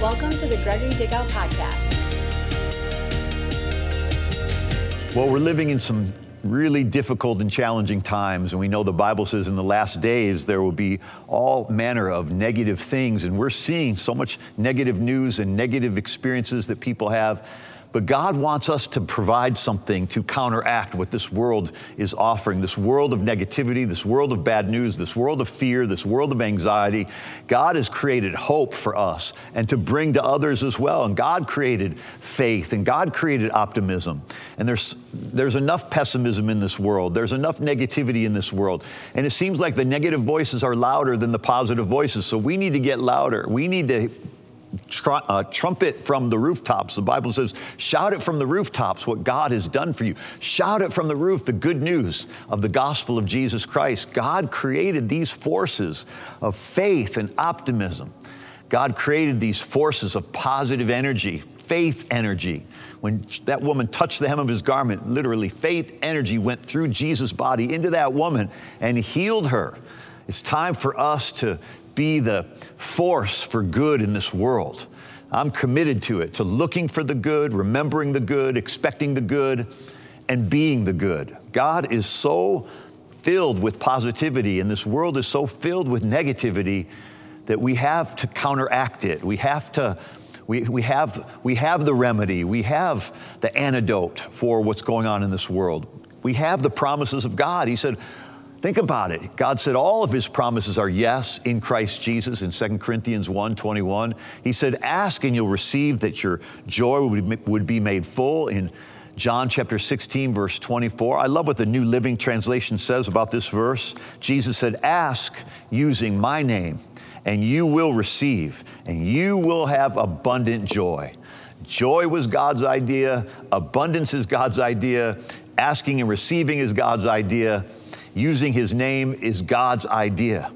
Welcome to the Gregory Dickow Podcast. Well, we're living in some really difficult and challenging times, and we know the Bible says in the last days there will be all manner of negative things, and we're seeing so much negative news and negative experiences that people have. But God wants us to provide something to counteract what this world is offering this world of negativity, this world of bad news, this world of fear, this world of anxiety. God has created hope for us and to bring to others as well. And God created faith and God created optimism. And there's, there's enough pessimism in this world, there's enough negativity in this world. And it seems like the negative voices are louder than the positive voices. So we need to get louder. We need to tr- uh, trumpet from the rooftops. The Bible says, shout it from the rooftops what God has done for you. Shout it from the roof the good news of the gospel of Jesus Christ. God created these forces of faith and optimism. God created these forces of positive energy, faith energy. When that woman touched the hem of his garment, literally, faith energy went through Jesus' body into that woman and healed her. It's time for us to be the force for good in this world. I'm committed to it, to looking for the good, remembering the good, expecting the good, and being the good. God is so filled with positivity, and this world is so filled with negativity that we have to counteract it. We have to. We, we, have, we have the remedy. We have the antidote for what's going on in this world. We have the promises of God. He said, Think about it. God said all of his promises are yes in Christ Jesus in 2 Corinthians 1 21. He said, Ask and you'll receive that your joy would be made full in John chapter 16, verse 24. I love what the New Living Translation says about this verse. Jesus said, Ask using my name, and you will receive, and you will have abundant joy. Joy was God's idea, abundance is God's idea, asking and receiving is God's idea using his name is God's idea.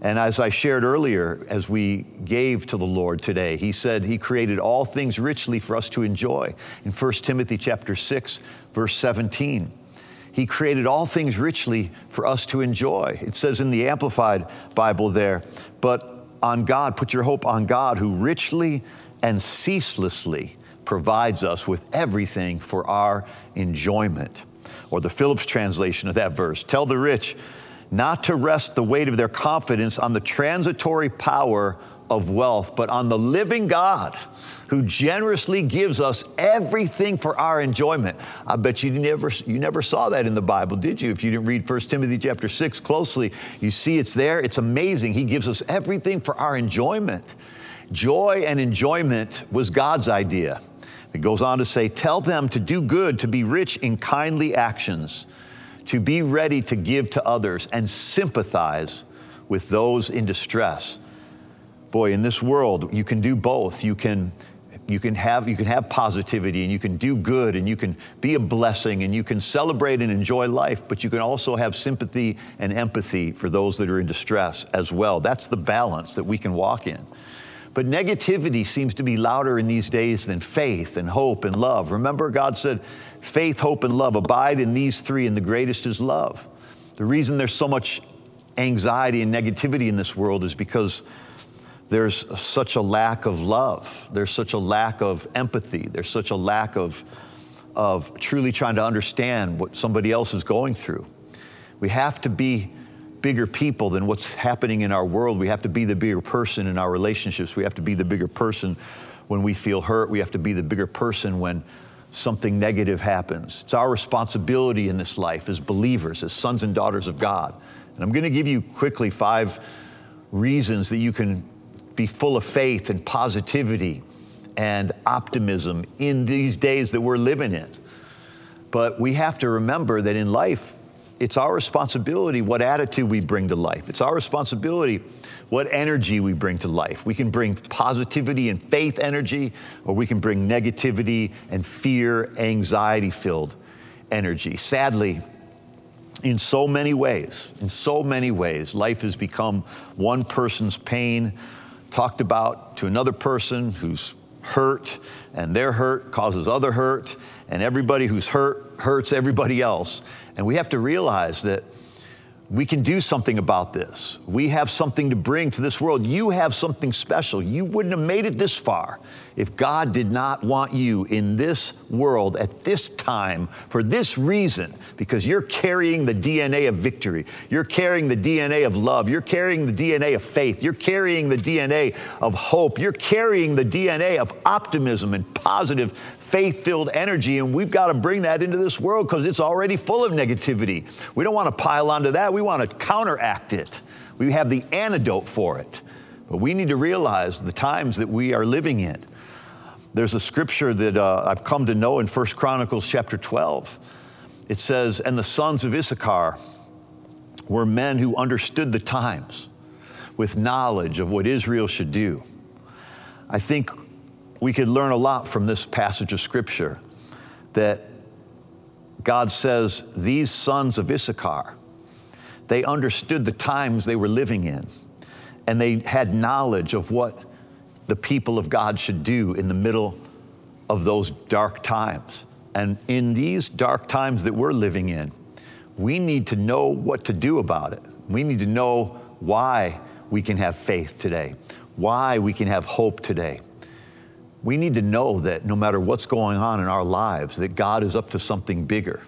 And as I shared earlier, as we gave to the Lord today, he said he created all things richly for us to enjoy. In 1 Timothy chapter 6, verse 17, he created all things richly for us to enjoy. It says in the Amplified Bible there, but on God, put your hope on God who richly and ceaselessly provides us with everything for our enjoyment or the Phillips translation of that verse. Tell the rich not to rest the weight of their confidence on the transitory power of wealth, but on the living God who generously gives us everything for our enjoyment. I bet you never, you never saw that in the Bible, did you? If you didn't read 1 Timothy chapter 6 closely, you see it's there. It's amazing. He gives us everything for our enjoyment. Joy and enjoyment was God's idea. It goes on to say, Tell them to do good, to be rich in kindly actions, to be ready to give to others, and sympathize with those in distress. Boy, in this world, you can do both. You can, you can, have, you can have positivity and you can do good and you can be a blessing and you can celebrate and enjoy life, but you can also have sympathy and empathy for those that are in distress as well. That's the balance that we can walk in. But negativity seems to be louder in these days than faith and hope and love. Remember, God said, faith, hope, and love abide in these three, and the greatest is love. The reason there's so much anxiety and negativity in this world is because there's such a lack of love. There's such a lack of empathy. There's such a lack of, of truly trying to understand what somebody else is going through. We have to be bigger people than what's happening in our world. We have to be the bigger person in our relationships. We have to be the bigger person when we feel hurt. We have to be the bigger person when something negative happens. It's our responsibility in this life as believers, as sons and daughters of God. And I'm going to give you quickly five reasons that you can be full of faith and positivity and optimism in these days that we're living in. But we have to remember that in life, it's our responsibility what attitude we bring to life. It's our responsibility what energy we bring to life. We can bring positivity and faith energy, or we can bring negativity and fear, anxiety filled energy. Sadly, in so many ways, in so many ways, life has become one person's pain talked about to another person who's hurt, and their hurt causes other hurt, and everybody who's hurt hurts everybody else. And we have to realize that we can do something about this. We have something to bring to this world. You have something special. You wouldn't have made it this far if God did not want you in this world at this time for this reason, because you're carrying the DNA of victory. You're carrying the DNA of love. You're carrying the DNA of faith. You're carrying the DNA of hope. You're carrying the DNA of optimism and positive, faith filled energy. And we've got to bring that into this world because it's already full of negativity. We don't want to pile onto that. We want to counteract it. We have the antidote for it. But we need to realize the times that we are living in. There's a scripture that uh, I've come to know in 1 Chronicles chapter 12. It says, And the sons of Issachar were men who understood the times with knowledge of what Israel should do. I think we could learn a lot from this passage of scripture that God says, These sons of Issachar, they understood the times they were living in, and they had knowledge of what the people of God should do in the middle of those dark times. And in these dark times that we're living in, we need to know what to do about it. We need to know why we can have faith today, why we can have hope today. We need to know that no matter what's going on in our lives, that God is up to something bigger.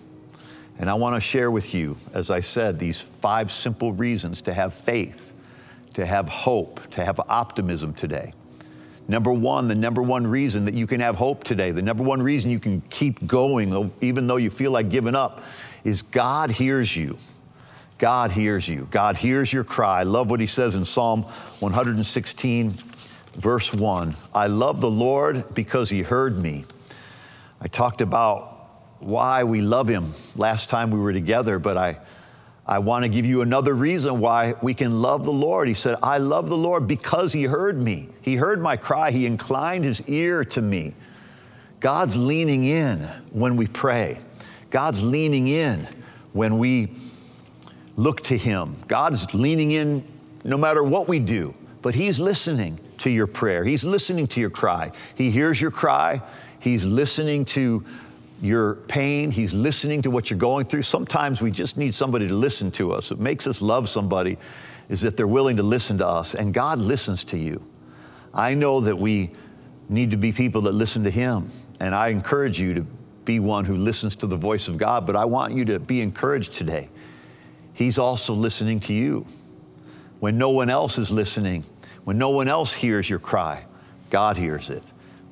And I want to share with you, as I said, these five simple reasons to have faith, to have hope, to have optimism today. Number one, the number one reason that you can have hope today, the number one reason you can keep going, oh, even though you feel like giving up, is God hears you. God hears you. God hears your cry. I love what he says in Psalm 116, verse 1. I love the Lord because he heard me. I talked about why we love him last time we were together, but I I want to give you another reason why we can love the Lord. He said, I love the Lord because He heard me. He heard my cry. He inclined His ear to me. God's leaning in when we pray, God's leaning in when we look to Him. God's leaning in no matter what we do, but He's listening to your prayer. He's listening to your cry. He hears your cry. He's listening to your pain. He's listening to what you're going through. Sometimes we just need somebody to listen to us. What makes us love somebody is that they're willing to listen to us, and God listens to you. I know that we need to be people that listen to Him, and I encourage you to be one who listens to the voice of God, but I want you to be encouraged today. He's also listening to you. When no one else is listening, when no one else hears your cry, God hears it.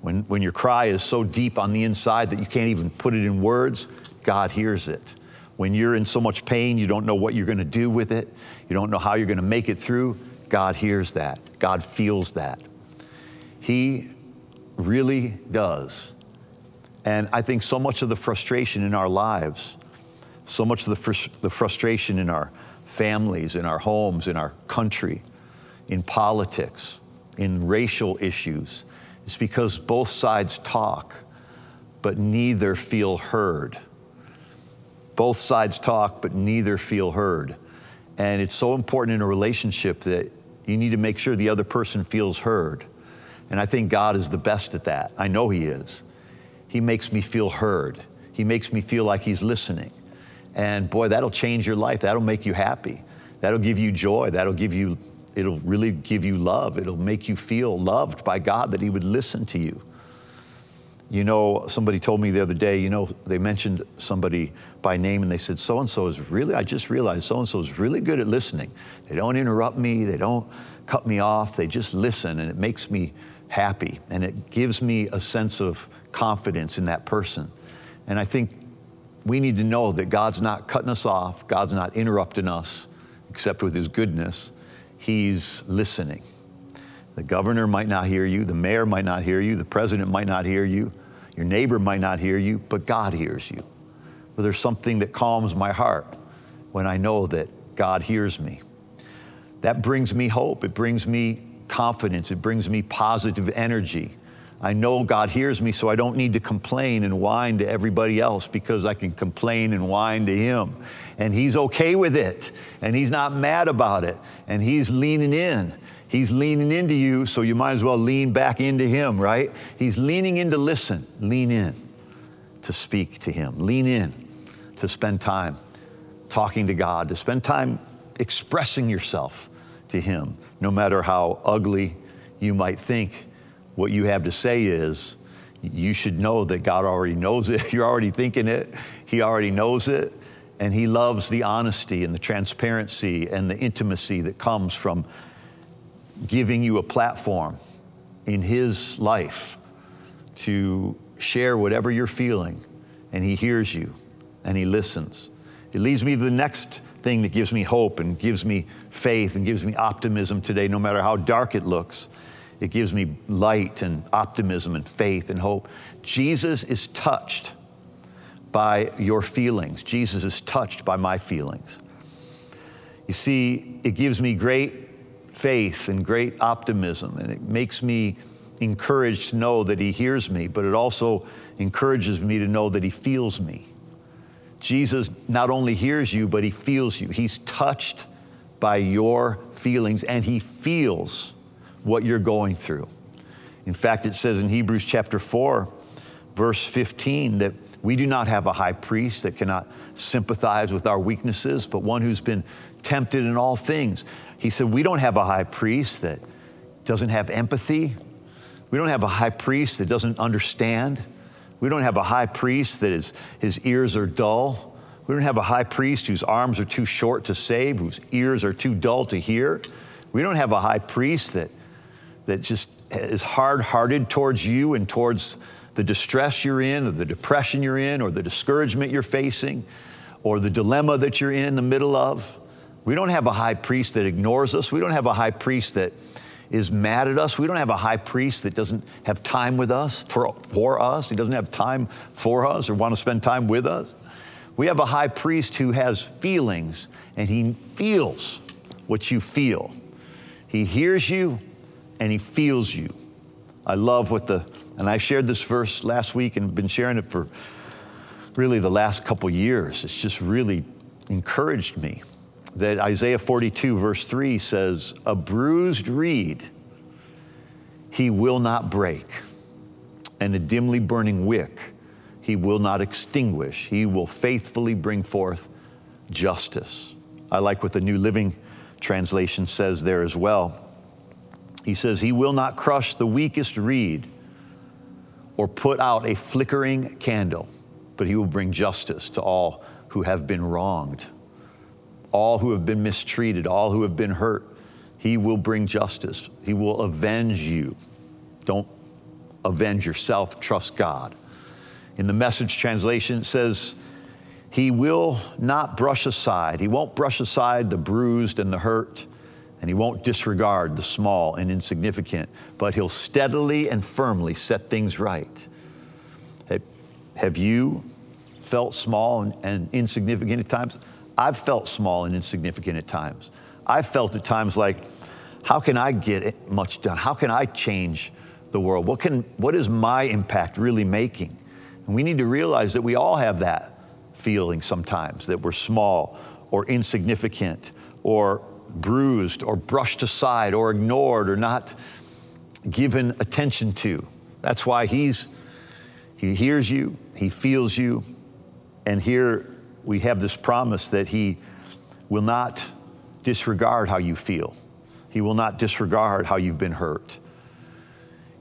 When, when your cry is so deep on the inside that you can't even put it in words, God hears it. When you're in so much pain, you don't know what you're going to do with it, you don't know how you're going to make it through, God hears that. God feels that. He really does. And I think so much of the frustration in our lives, so much of the, fr- the frustration in our families, in our homes, in our country, in politics, in racial issues, it's because both sides talk, but neither feel heard. Both sides talk, but neither feel heard. And it's so important in a relationship that you need to make sure the other person feels heard. And I think God is the best at that. I know He is. He makes me feel heard, He makes me feel like He's listening. And boy, that'll change your life. That'll make you happy. That'll give you joy. That'll give you it'll really give you love. It'll make you feel loved by God that He would listen to you. You know, somebody told me the other day, you know, they mentioned somebody by name and they said, so and so is really, I just realized so and so is really good at listening. They don't interrupt me, they don't cut me off, they just listen and it makes me happy and it gives me a sense of confidence in that person. And I think we need to know that God's not cutting us off, God's not interrupting us except with His goodness he's listening. The governor might not hear you, the mayor might not hear you, the president might not hear you, your neighbor might not hear you, but God hears you. But there's something that calms my heart when I know that God hears me. That brings me hope, it brings me confidence, it brings me positive energy. I know God hears me, so I don't need to complain and whine to everybody else because I can complain and whine to Him. And He's okay with it, and He's not mad about it, and He's leaning in. He's leaning into you, so you might as well lean back into Him, right? He's leaning in to listen. Lean in to speak to Him. Lean in to spend time talking to God, to spend time expressing yourself to Him, no matter how ugly you might think what you have to say is. You should know that God already knows it. You're already thinking it. He already knows it. And He loves the honesty and the transparency and the intimacy that comes from giving you a platform in His life to share whatever you're feeling. And He hears you and He listens. It leads me to the next thing that gives me hope and gives me faith and gives me optimism today, no matter how dark it looks. It gives me light and optimism and faith and hope. Jesus is touched by your feelings. Jesus is touched by my feelings. You see, it gives me great faith and great optimism, and it makes me encouraged to know that He hears me, but it also encourages me to know that He feels me. Jesus not only hears you, but he feels you. He's touched by your feelings and he feels what you're going through. In fact, it says in Hebrews chapter 4, verse 15, that we do not have a high priest that cannot sympathize with our weaknesses, but one who's been tempted in all things. He said, We don't have a high priest that doesn't have empathy. We don't have a high priest that doesn't understand. We don't have a high priest that is, his ears are dull. We don't have a high priest whose arms are too short to save, whose ears are too dull to hear. We don't have a high priest that, that just is hard hearted towards you and towards the distress you're in, or the depression you're in, or the discouragement you're facing, or the dilemma that you're in, in the middle of. We don't have a high priest that ignores us. We don't have a high priest that is mad at us. We don't have a high priest that doesn't have time with us, for, for us. He doesn't have time for us or want to spend time with us. We have a high priest who has feelings and he feels what you feel. He hears you and he feels you. I love what the, and I shared this verse last week and been sharing it for really the last couple years. It's just really encouraged me that Isaiah 42, verse 3 says, A bruised reed he will not break, and a dimly burning wick he will not extinguish. He will faithfully bring forth justice. I like what the New Living Translation says there as well. He says, He will not crush the weakest reed or put out a flickering candle, but He will bring justice to all who have been wronged all who have been mistreated, all who have been hurt. He will bring justice. He will avenge you. Don't avenge yourself, trust God. In the message translation, it says, He will not brush aside, He won't brush aside the bruised and the hurt, and He won't disregard the small and insignificant, but He'll steadily and firmly set things right. Have you felt small and, and insignificant at times? I've felt small and insignificant at times. I've felt at times like, how can I get much done? How can I change the world? What, can, what is my impact really making? And we need to realize that we all have that feeling sometimes that we're small or insignificant or bruised or brushed aside or ignored or not given attention to. That's why he's, he hears you, he feels you, and here we have this promise that He will not disregard how you feel. He will not disregard how you've been hurt.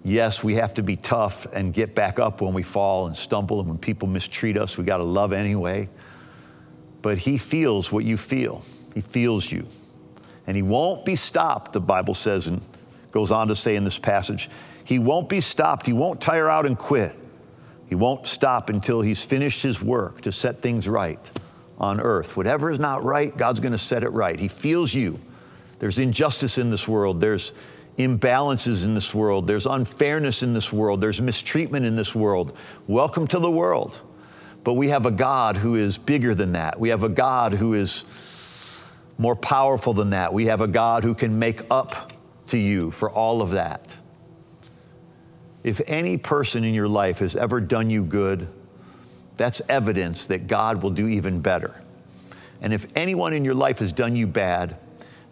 Yes, we have to be tough and get back up when we fall and stumble, and when people mistreat us, we got to love anyway. But He feels what you feel, He feels you. And He won't be stopped, the Bible says, and goes on to say in this passage, He won't be stopped, He won't tire out and quit. He won't stop until he's finished his work to set things right on earth. Whatever is not right, God's going to set it right. He feels you. There's injustice in this world. There's imbalances in this world. There's unfairness in this world. There's mistreatment in this world. Welcome to the world. But we have a God who is bigger than that. We have a God who is more powerful than that. We have a God who can make up to you for all of that. If any person in your life has ever done you good, that's evidence that God will do even better. And if anyone in your life has done you bad,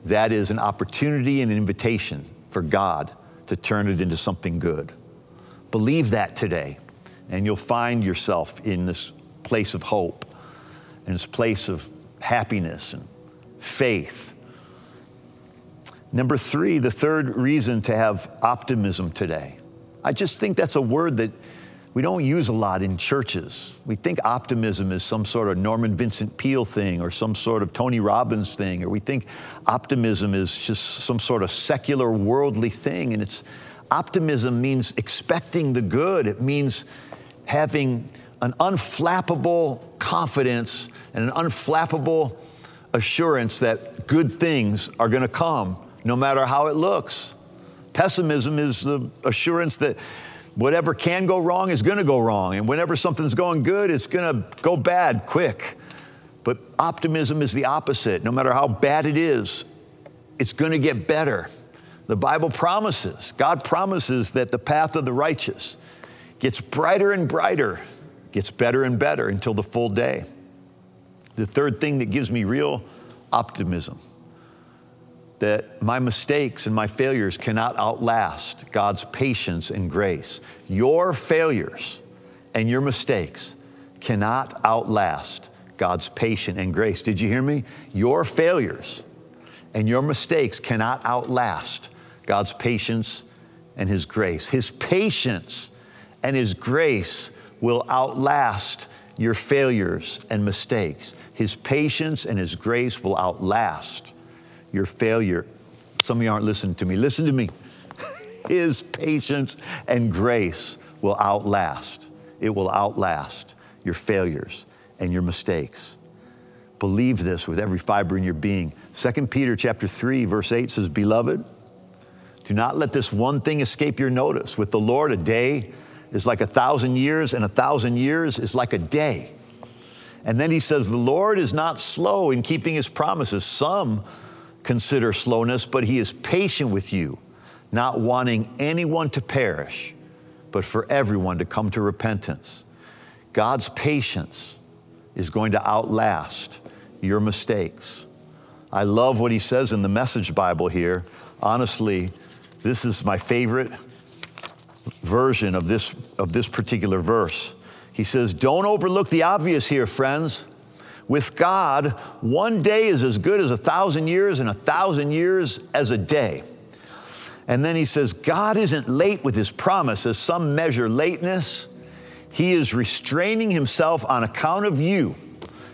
that is an opportunity and an invitation for God to turn it into something good. Believe that today, and you'll find yourself in this place of hope, and this place of happiness and faith Number three, the third reason to have optimism today. I just think that's a word that we don't use a lot in churches. We think optimism is some sort of Norman Vincent Peale thing or some sort of Tony Robbins thing, or we think optimism is just some sort of secular worldly thing. And it's optimism means expecting the good. It means having an unflappable confidence and an unflappable assurance that good things are going to come no matter how it looks. Pessimism is the assurance that whatever can go wrong is going to go wrong. And whenever something's going good, it's going to go bad quick. But optimism is the opposite. No matter how bad it is, it's going to get better. The Bible promises, God promises that the path of the righteous gets brighter and brighter, gets better and better until the full day. The third thing that gives me real optimism that my mistakes and my failures cannot outlast God's patience and grace. Your failures and your mistakes cannot outlast God's patience and grace. Did you hear me? Your failures and your mistakes cannot outlast God's patience and His grace. His patience and His grace will outlast your failures and mistakes. His patience and His grace will outlast your failure. Some of you aren't listening to me. Listen to me. His patience and grace will outlast. It will outlast your failures and your mistakes. Believe this with every fiber in your being. 2 Peter chapter 3 verse 8 says, "Beloved, do not let this one thing escape your notice. With the Lord a day is like a thousand years and a thousand years is like a day." And then he says, "The Lord is not slow in keeping his promises. Some consider slowness, but he is patient with you, not wanting anyone to perish, but for everyone to come to repentance. God's patience is going to outlast your mistakes. I love what he says in the Message Bible here. Honestly, this is my favorite version of this, of this particular verse. He says, Don't overlook the obvious here, friends. With God, one day is as good as a thousand years, and a thousand years as a day. And then he says, God isn't late with his promise as some measure lateness. He is restraining himself on account of you.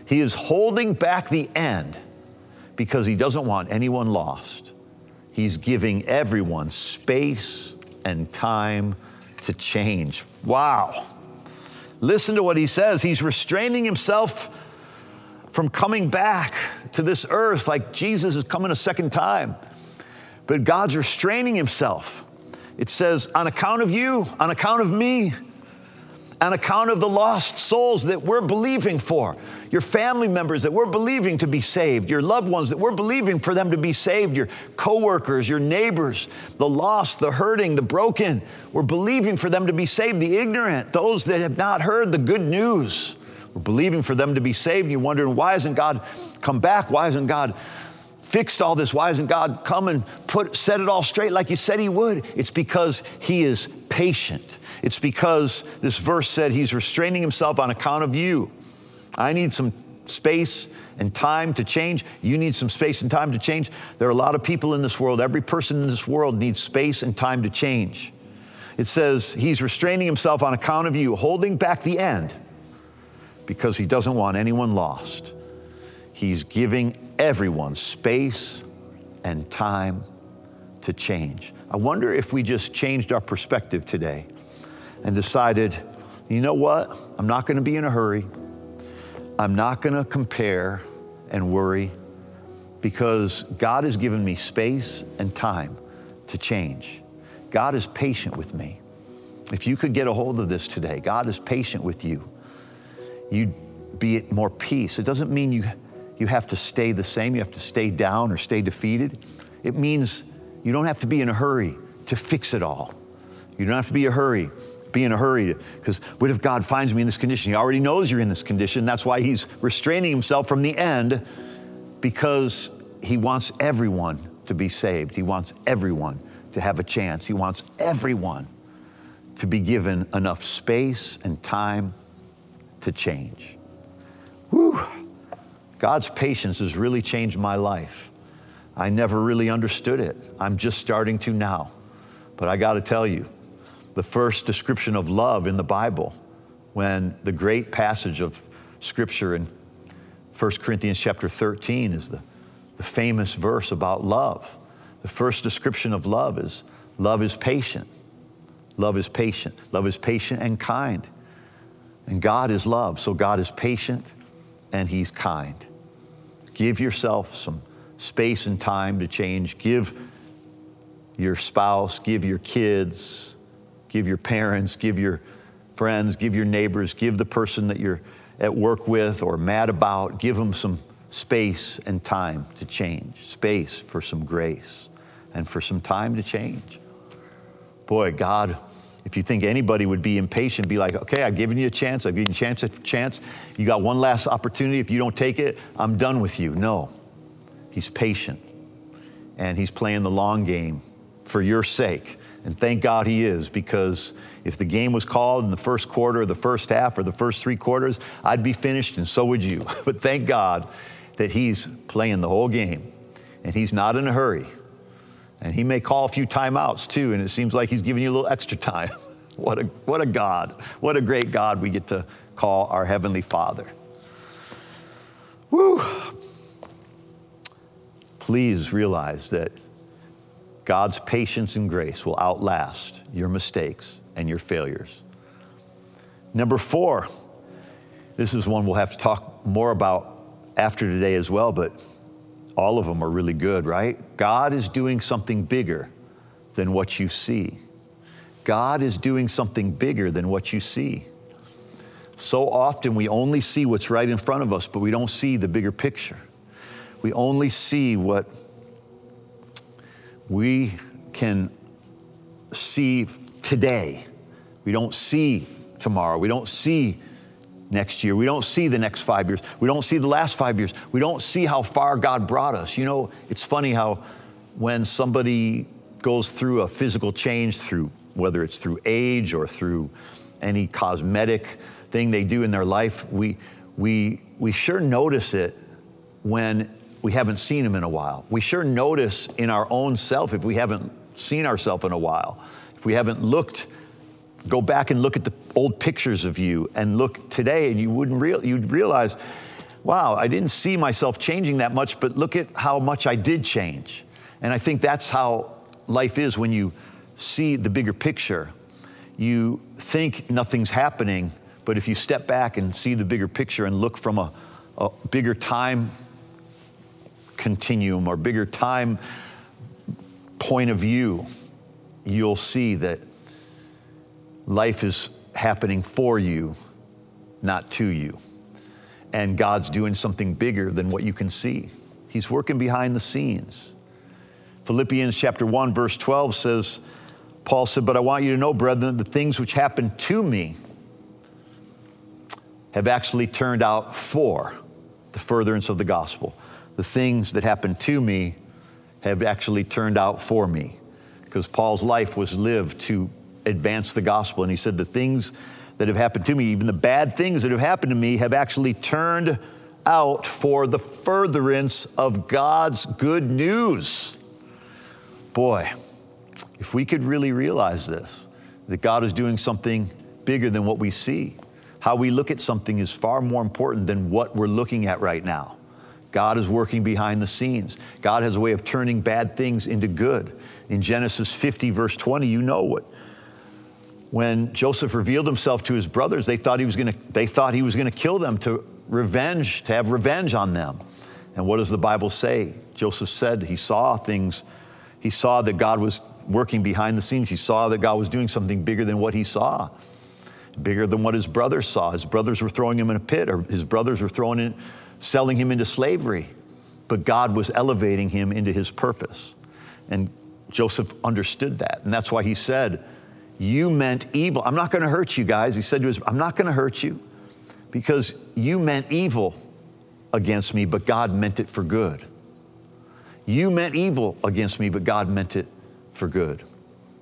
He is holding back the end because he doesn't want anyone lost. He's giving everyone space and time to change. Wow. Listen to what he says. He's restraining himself from coming back to this earth like Jesus is coming a second time. But God's restraining himself. It says, on account of you, on account of me, on account of the lost souls that we're believing for, your family members that we're believing to be saved, your loved ones that we're believing for them to be saved, your coworkers, your neighbors, the lost, the hurting, the broken. We're believing for them to be saved, the ignorant, those that have not heard the good news. We're believing for them to be saved. You're wondering, why hasn't God come back? Why hasn't God fixed all this? Why hasn't God come and put, set it all straight like He said He would? It's because He is patient. It's because this verse said He's restraining Himself on account of you. I need some space and time to change. You need some space and time to change. There are a lot of people in this world. Every person in this world needs space and time to change. It says He's restraining Himself on account of you, holding back the end because he doesn't want anyone lost. He's giving everyone space and time to change. I wonder if we just changed our perspective today and decided, you know what? I'm not going to be in a hurry. I'm not going to compare and worry because God has given me space and time to change. God is patient with me. If you could get a hold of this today, God is patient with you You'd be at more peace. It doesn't mean you, you have to stay the same, you have to stay down or stay defeated. It means you don't have to be in a hurry to fix it all. You don't have to be in a hurry, be in a hurry because what if God finds me in this condition? He already knows you're in this condition. That's why he's restraining himself from the end because he wants everyone to be saved. He wants everyone to have a chance. He wants everyone to be given enough space and time to change. Whew. God's patience has really changed my life. I never really understood it. I'm just starting to now. But I got to tell you, the first description of love in the Bible, when the great passage of Scripture in 1 Corinthians chapter 13 is the, the famous verse about love. The first description of love is love is patient. Love is patient. Love is patient and kind. And God is love, so God is patient and He's kind. Give yourself some space and time to change. Give your spouse, give your kids, give your parents, give your friends, give your neighbors, give the person that you're at work with or mad about, give them some space and time to change, space for some grace and for some time to change. Boy, God, if you think anybody would be impatient, be like, okay, I've given you a chance, I've given you a chance, a chance. You got one last opportunity. If you don't take it, I'm done with you. No. He's patient and he's playing the long game for your sake. And thank God he is, because if the game was called in the first quarter, or the first half, or the first three quarters, I'd be finished, and so would you. But thank God that he's playing the whole game, and he's not in a hurry. And he may call a few timeouts too, and it seems like he's giving you a little extra time. what, a, what a God. What a great God we get to call our Heavenly Father. Woo! please realize that God's patience and grace will outlast your mistakes and your failures. Number four, this is one we'll have to talk more about after today as well, but all of them are really good, right? God is doing something bigger than what you see. God is doing something bigger than what you see. So often we only see what's right in front of us, but we don't see the bigger picture we only see what we can see today. We don't see tomorrow. We don't see next year. We don't see the next five years. We don't see the last five years. We don't see how far God brought us. You know, it's funny how when somebody goes through a physical change through whether it's through age or through any cosmetic thing they do in their life, we, we, we sure notice it when we haven't seen him in a while. We sure notice in our own self if we haven't seen ourselves in a while. If we haven't looked, go back and look at the old pictures of you and look today, and you wouldn't real, you'd realize, wow, I didn't see myself changing that much, but look at how much I did change. And I think that's how life is when you see the bigger picture. You think nothing's happening, but if you step back and see the bigger picture and look from a, a bigger time continuum or bigger time point of view, you'll see that life is happening for you, not to you. And God's doing something bigger than what you can see. He's working behind the scenes. Philippians chapter 1, verse 12 says, Paul said, But I want you to know, brethren, the things which happened to me have actually turned out for the furtherance of the gospel the things that happened to me have actually turned out for me. Because Paul's life was lived to advance the gospel. And he said, The things that have happened to me, even the bad things that have happened to me, have actually turned out for the furtherance of God's good news. Boy, if we could really realize this, that God is doing something bigger than what we see, how we look at something is far more important than what we're looking at right now. God is working behind the scenes. God has a way of turning bad things into good. In Genesis 50, verse 20, you know what. When Joseph revealed himself to his brothers, they thought he was going to, they thought he was to kill them to revenge, to have revenge on them. And what does the Bible say? Joseph said he saw things, he saw that God was working behind the scenes. He saw that God was doing something bigger than what he saw, bigger than what his brothers saw. His brothers were throwing him in a pit, or his brothers were throwing in, selling him into slavery, but God was elevating him into his purpose. And Joseph understood that. And that's why he said, You meant evil. I'm not going to hurt you guys. He said to his, I'm not going to hurt you because you meant evil against me, but God meant it for good. You meant evil against me, but God meant it for good.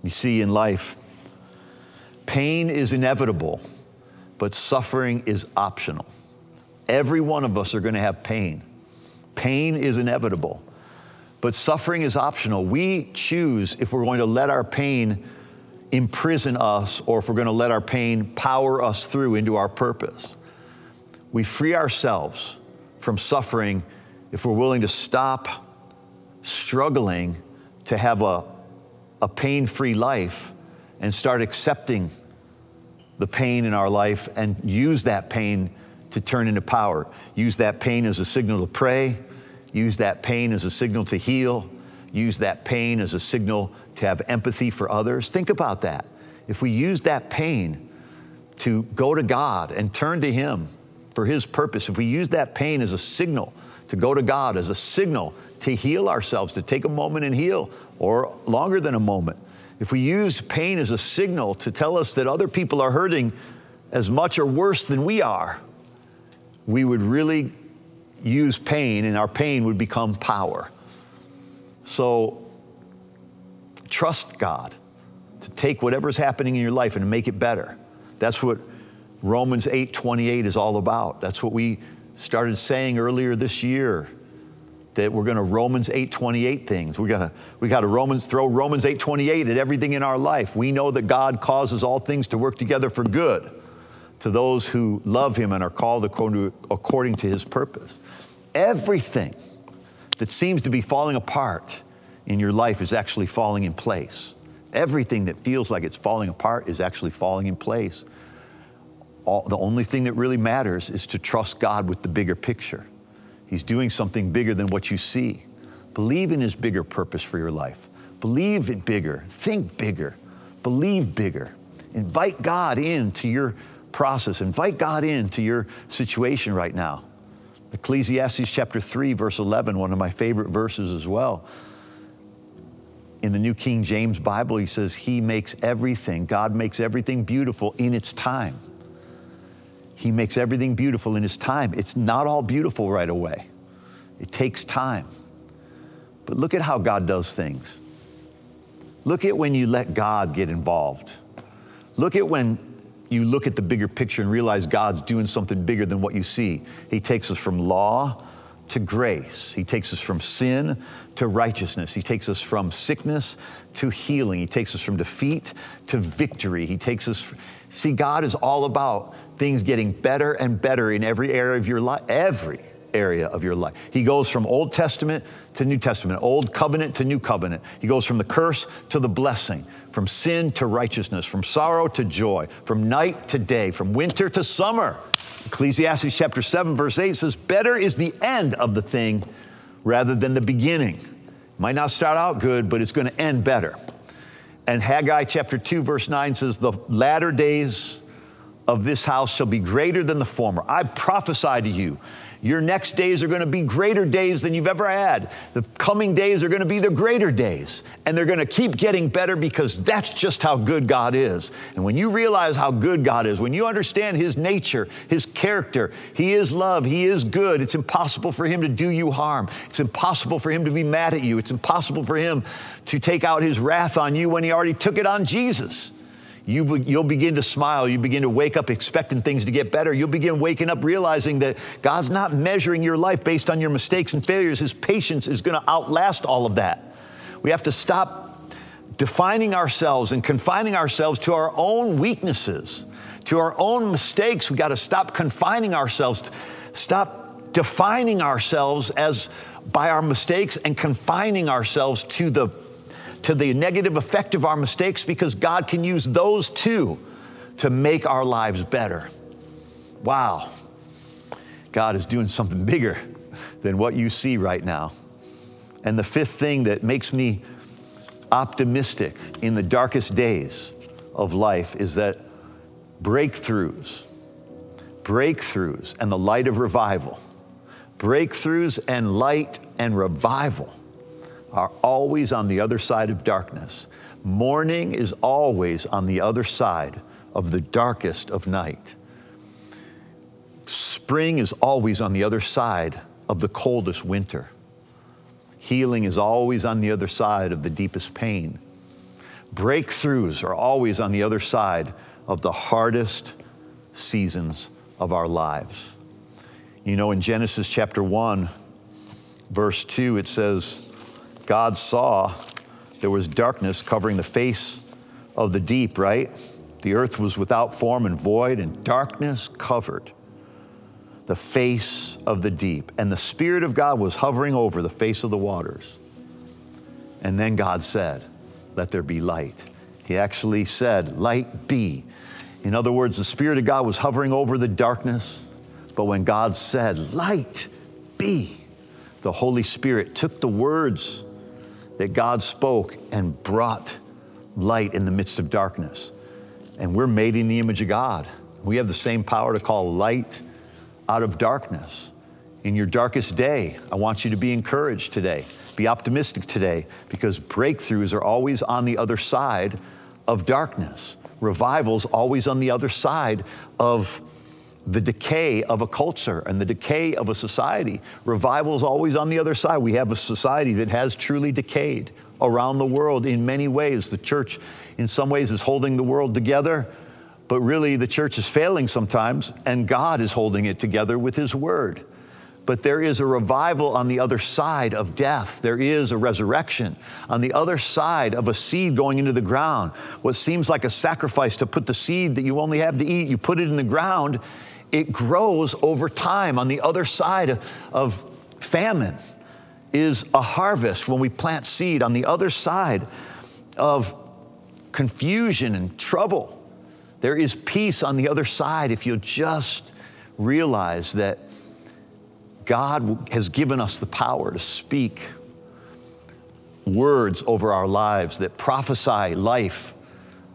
You see, in life, pain is inevitable, but suffering is optional. Every one of us are going to have pain. Pain is inevitable, But suffering is optional. We choose if we're going to let our pain imprison us or if we're going to let our pain power us through into our purpose. We free ourselves from suffering if we're willing to stop struggling to have a, a pain free life and start accepting the pain in our life and use that pain to turn into power. Use that pain as a signal to pray, use that pain as a signal to heal, use that pain as a signal to have empathy for others. Think about that. If we use that pain to go to God and turn to Him for His purpose, if we use that pain as a signal to go to God, as a signal to heal ourselves, to take a moment and heal, or longer than a moment, if we use pain as a signal to tell us that other people are hurting as much or worse than we are, we would really use pain and our pain would become power. So trust God to take whatever's happening in your life and make it better. That's what Romans 8:28 is all about. That's what we started saying earlier this year that we're going to Romans 8:28 things. We got to we got to Romans throw Romans 8:28 at everything in our life. We know that God causes all things to work together for good to those who love him and are called according to, his purpose. Everything that seems to be falling apart in your life is actually falling in place. Everything that feels like it's falling apart is actually falling in place. All, the only thing that really matters is to trust God with the bigger picture. He's doing something bigger than what you see. Believe in His bigger purpose for your life. Believe it bigger. Think bigger. Believe bigger. Invite God into your process. Invite God into your situation right now. Ecclesiastes chapter 3, verse 11, one of my favorite verses as well. In the New King James Bible, he says, He makes everything, God makes everything beautiful in its time. He makes everything beautiful in His time. It's not all beautiful right away, it takes time. But look at how God does things. Look at when you let God get involved. Look at when you look at the bigger picture and realize God's doing something bigger than what you see. He takes us from law to grace, He takes us from sin to righteousness, He takes us from sickness to healing, He takes us from defeat to victory. He takes us, see, God is all about things getting better and better in every area of your life, every area of your life. He goes from Old Testament to New Testament, Old Covenant to New Covenant. He goes from the curse to the blessing, from sin to righteousness, from sorrow to joy, from night to day, from winter to summer. Ecclesiastes chapter 7, verse 8 says, Better is the end of the thing rather than the beginning. Might not start out good, but it's going to end better. And Haggai chapter 2, verse 9 says, The latter days of this house shall be greater than the former. I prophesy to you. Your next days are going to be greater days than you've ever had. The coming days are going to be the greater days. And they're going to keep getting better because that's just how good God is. And when you realize how good God is, when you understand His nature, His character, He is love, He is good, it's impossible for Him to do you harm. It's impossible for Him to be mad at you. It's impossible for Him to take out His wrath on you when He already took it on Jesus you, will begin to smile. You begin to wake up expecting things to get better. You'll begin waking up realizing that God's not measuring your life based on your mistakes and failures. His patience is going to outlast all of that. We have to stop defining ourselves and confining ourselves to our own weaknesses, to our own mistakes. We got to stop confining ourselves, stop defining ourselves as by our mistakes and confining ourselves to the to the negative effect of our mistakes because God can use those too to make our lives better. Wow. God is doing something bigger than what you see right now. And the fifth thing that makes me optimistic in the darkest days of life is that breakthroughs, breakthroughs, and the light of revival, breakthroughs and light and revival are always on the other side of darkness. Morning is always on the other side of the darkest of night. Spring is always on the other side of the coldest winter. Healing is always on the other side of the deepest pain. Breakthroughs are always on the other side of the hardest seasons of our lives. You know, in Genesis chapter 1, verse 2, it says, God saw there was darkness covering the face of the deep, right? The earth was without form and void, and darkness covered the face of the deep. And the Spirit of God was hovering over the face of the waters. And then God said, Let there be light. He actually said, Light be. In other words, the Spirit of God was hovering over the darkness. But when God said, Light be, the Holy Spirit took the words that God spoke and brought light in the midst of darkness. And we're made in the image of God. We have the same power to call light out of darkness. In your darkest day, I want you to be encouraged today. Be optimistic today because breakthroughs are always on the other side of darkness. Revival's always on the other side of the decay of a culture and the decay of a society. Revival is always on the other side. We have a society that has truly decayed around the world in many ways. The church, in some ways, is holding the world together, but really the church is failing sometimes, and God is holding it together with His Word. But there is a revival on the other side of death. There is a resurrection on the other side of a seed going into the ground. What seems like a sacrifice to put the seed that you only have to eat, you put it in the ground, it grows over time. On the other side of famine is a harvest when we plant seed. On the other side of confusion and trouble, there is peace on the other side if you just realize that God has given us the power to speak words over our lives that prophesy life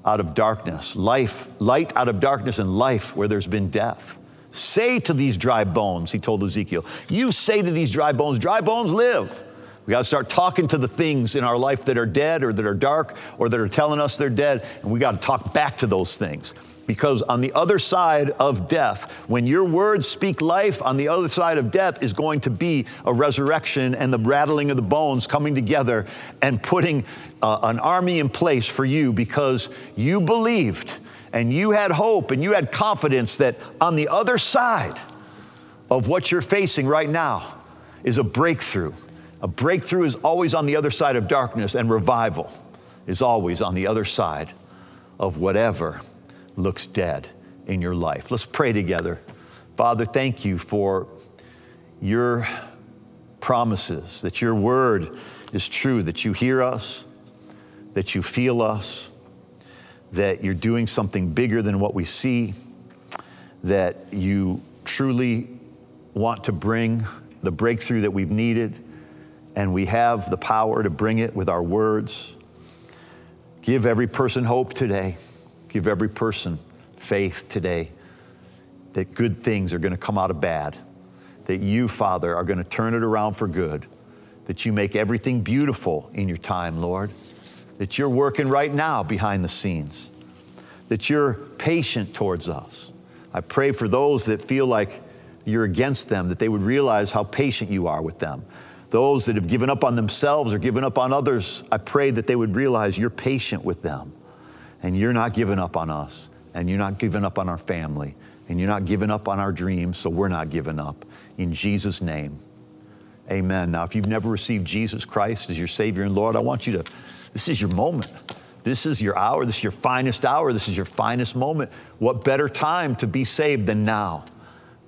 out of darkness, life, light out of darkness, and life where there's been death. Say to these dry bones, he told Ezekiel, you say to these dry bones, dry bones live. We got to start talking to the things in our life that are dead or that are dark or that are telling us they're dead, and we got to talk back to those things. Because on the other side of death, when your words speak life, on the other side of death is going to be a resurrection and the rattling of the bones coming together and putting uh, an army in place for you because you believed and you had hope and you had confidence that on the other side of what you're facing right now is a breakthrough. A breakthrough is always on the other side of darkness, and revival is always on the other side of whatever looks dead in your life. Let's pray together. Father, thank you for your promises, that your word is true, that you hear us, that you feel us that you're doing something bigger than what we see, that you truly want to bring the breakthrough that we've needed, and we have the power to bring it with our words. Give every person hope today. Give every person faith today that good things are going to come out of bad, that you, Father, are going to turn it around for good, that you make everything beautiful in your time, Lord that you're working right now behind the scenes, that you're patient towards us. I pray for those that feel like you're against them, that they would realize how patient you are with them. Those that have given up on themselves or given up on others, I pray that they would realize you're patient with them and you're not giving up on us and you're not giving up on our family and you're not giving up on our dreams, so we're not giving up. In Jesus' name, amen. Now, if you've never received Jesus Christ as your Savior and Lord, I want you to this is your moment. This is your hour. This is your finest hour. This is your finest moment. What better time to be saved than now?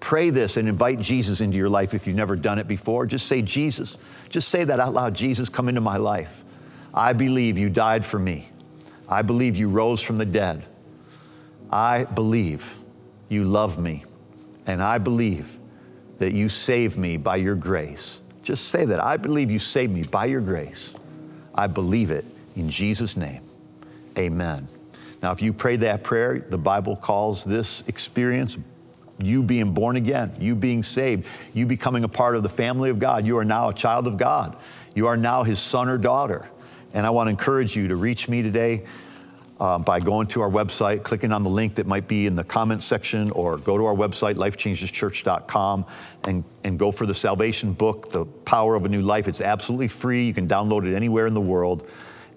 Pray this and invite Jesus into your life if you've never done it before. Just say, Jesus. Just say that out loud Jesus, come into my life. I believe you died for me. I believe you rose from the dead. I believe you love me. And I believe that you saved me by your grace. Just say that. I believe you saved me by your grace. I believe it in Jesus' name. Amen. Now, if you pray that prayer, the Bible calls this experience you being born again, you being saved, you becoming a part of the family of God. You are now a child of God. You are now his son or daughter. And I want to encourage you to reach me today uh, by going to our website, clicking on the link that might be in the comment section, or go to our website, lifechangeschurch.com, and, and go for the salvation book, The Power of a New Life. It's absolutely free. You can download it anywhere in the world,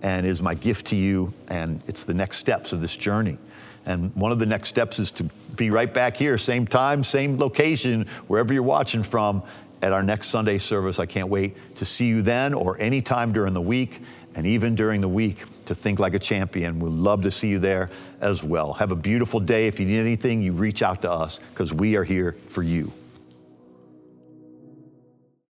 and is my gift to you. And it's the next steps of this journey. And one of the next steps is to be right back here, same time, same location, wherever you're watching from, at our next Sunday service. I can't wait to see you then or anytime during the week and even during the week to think like a champion. We'd love to see you there as well. Have a beautiful day. If you need anything, you reach out to us because we are here for you.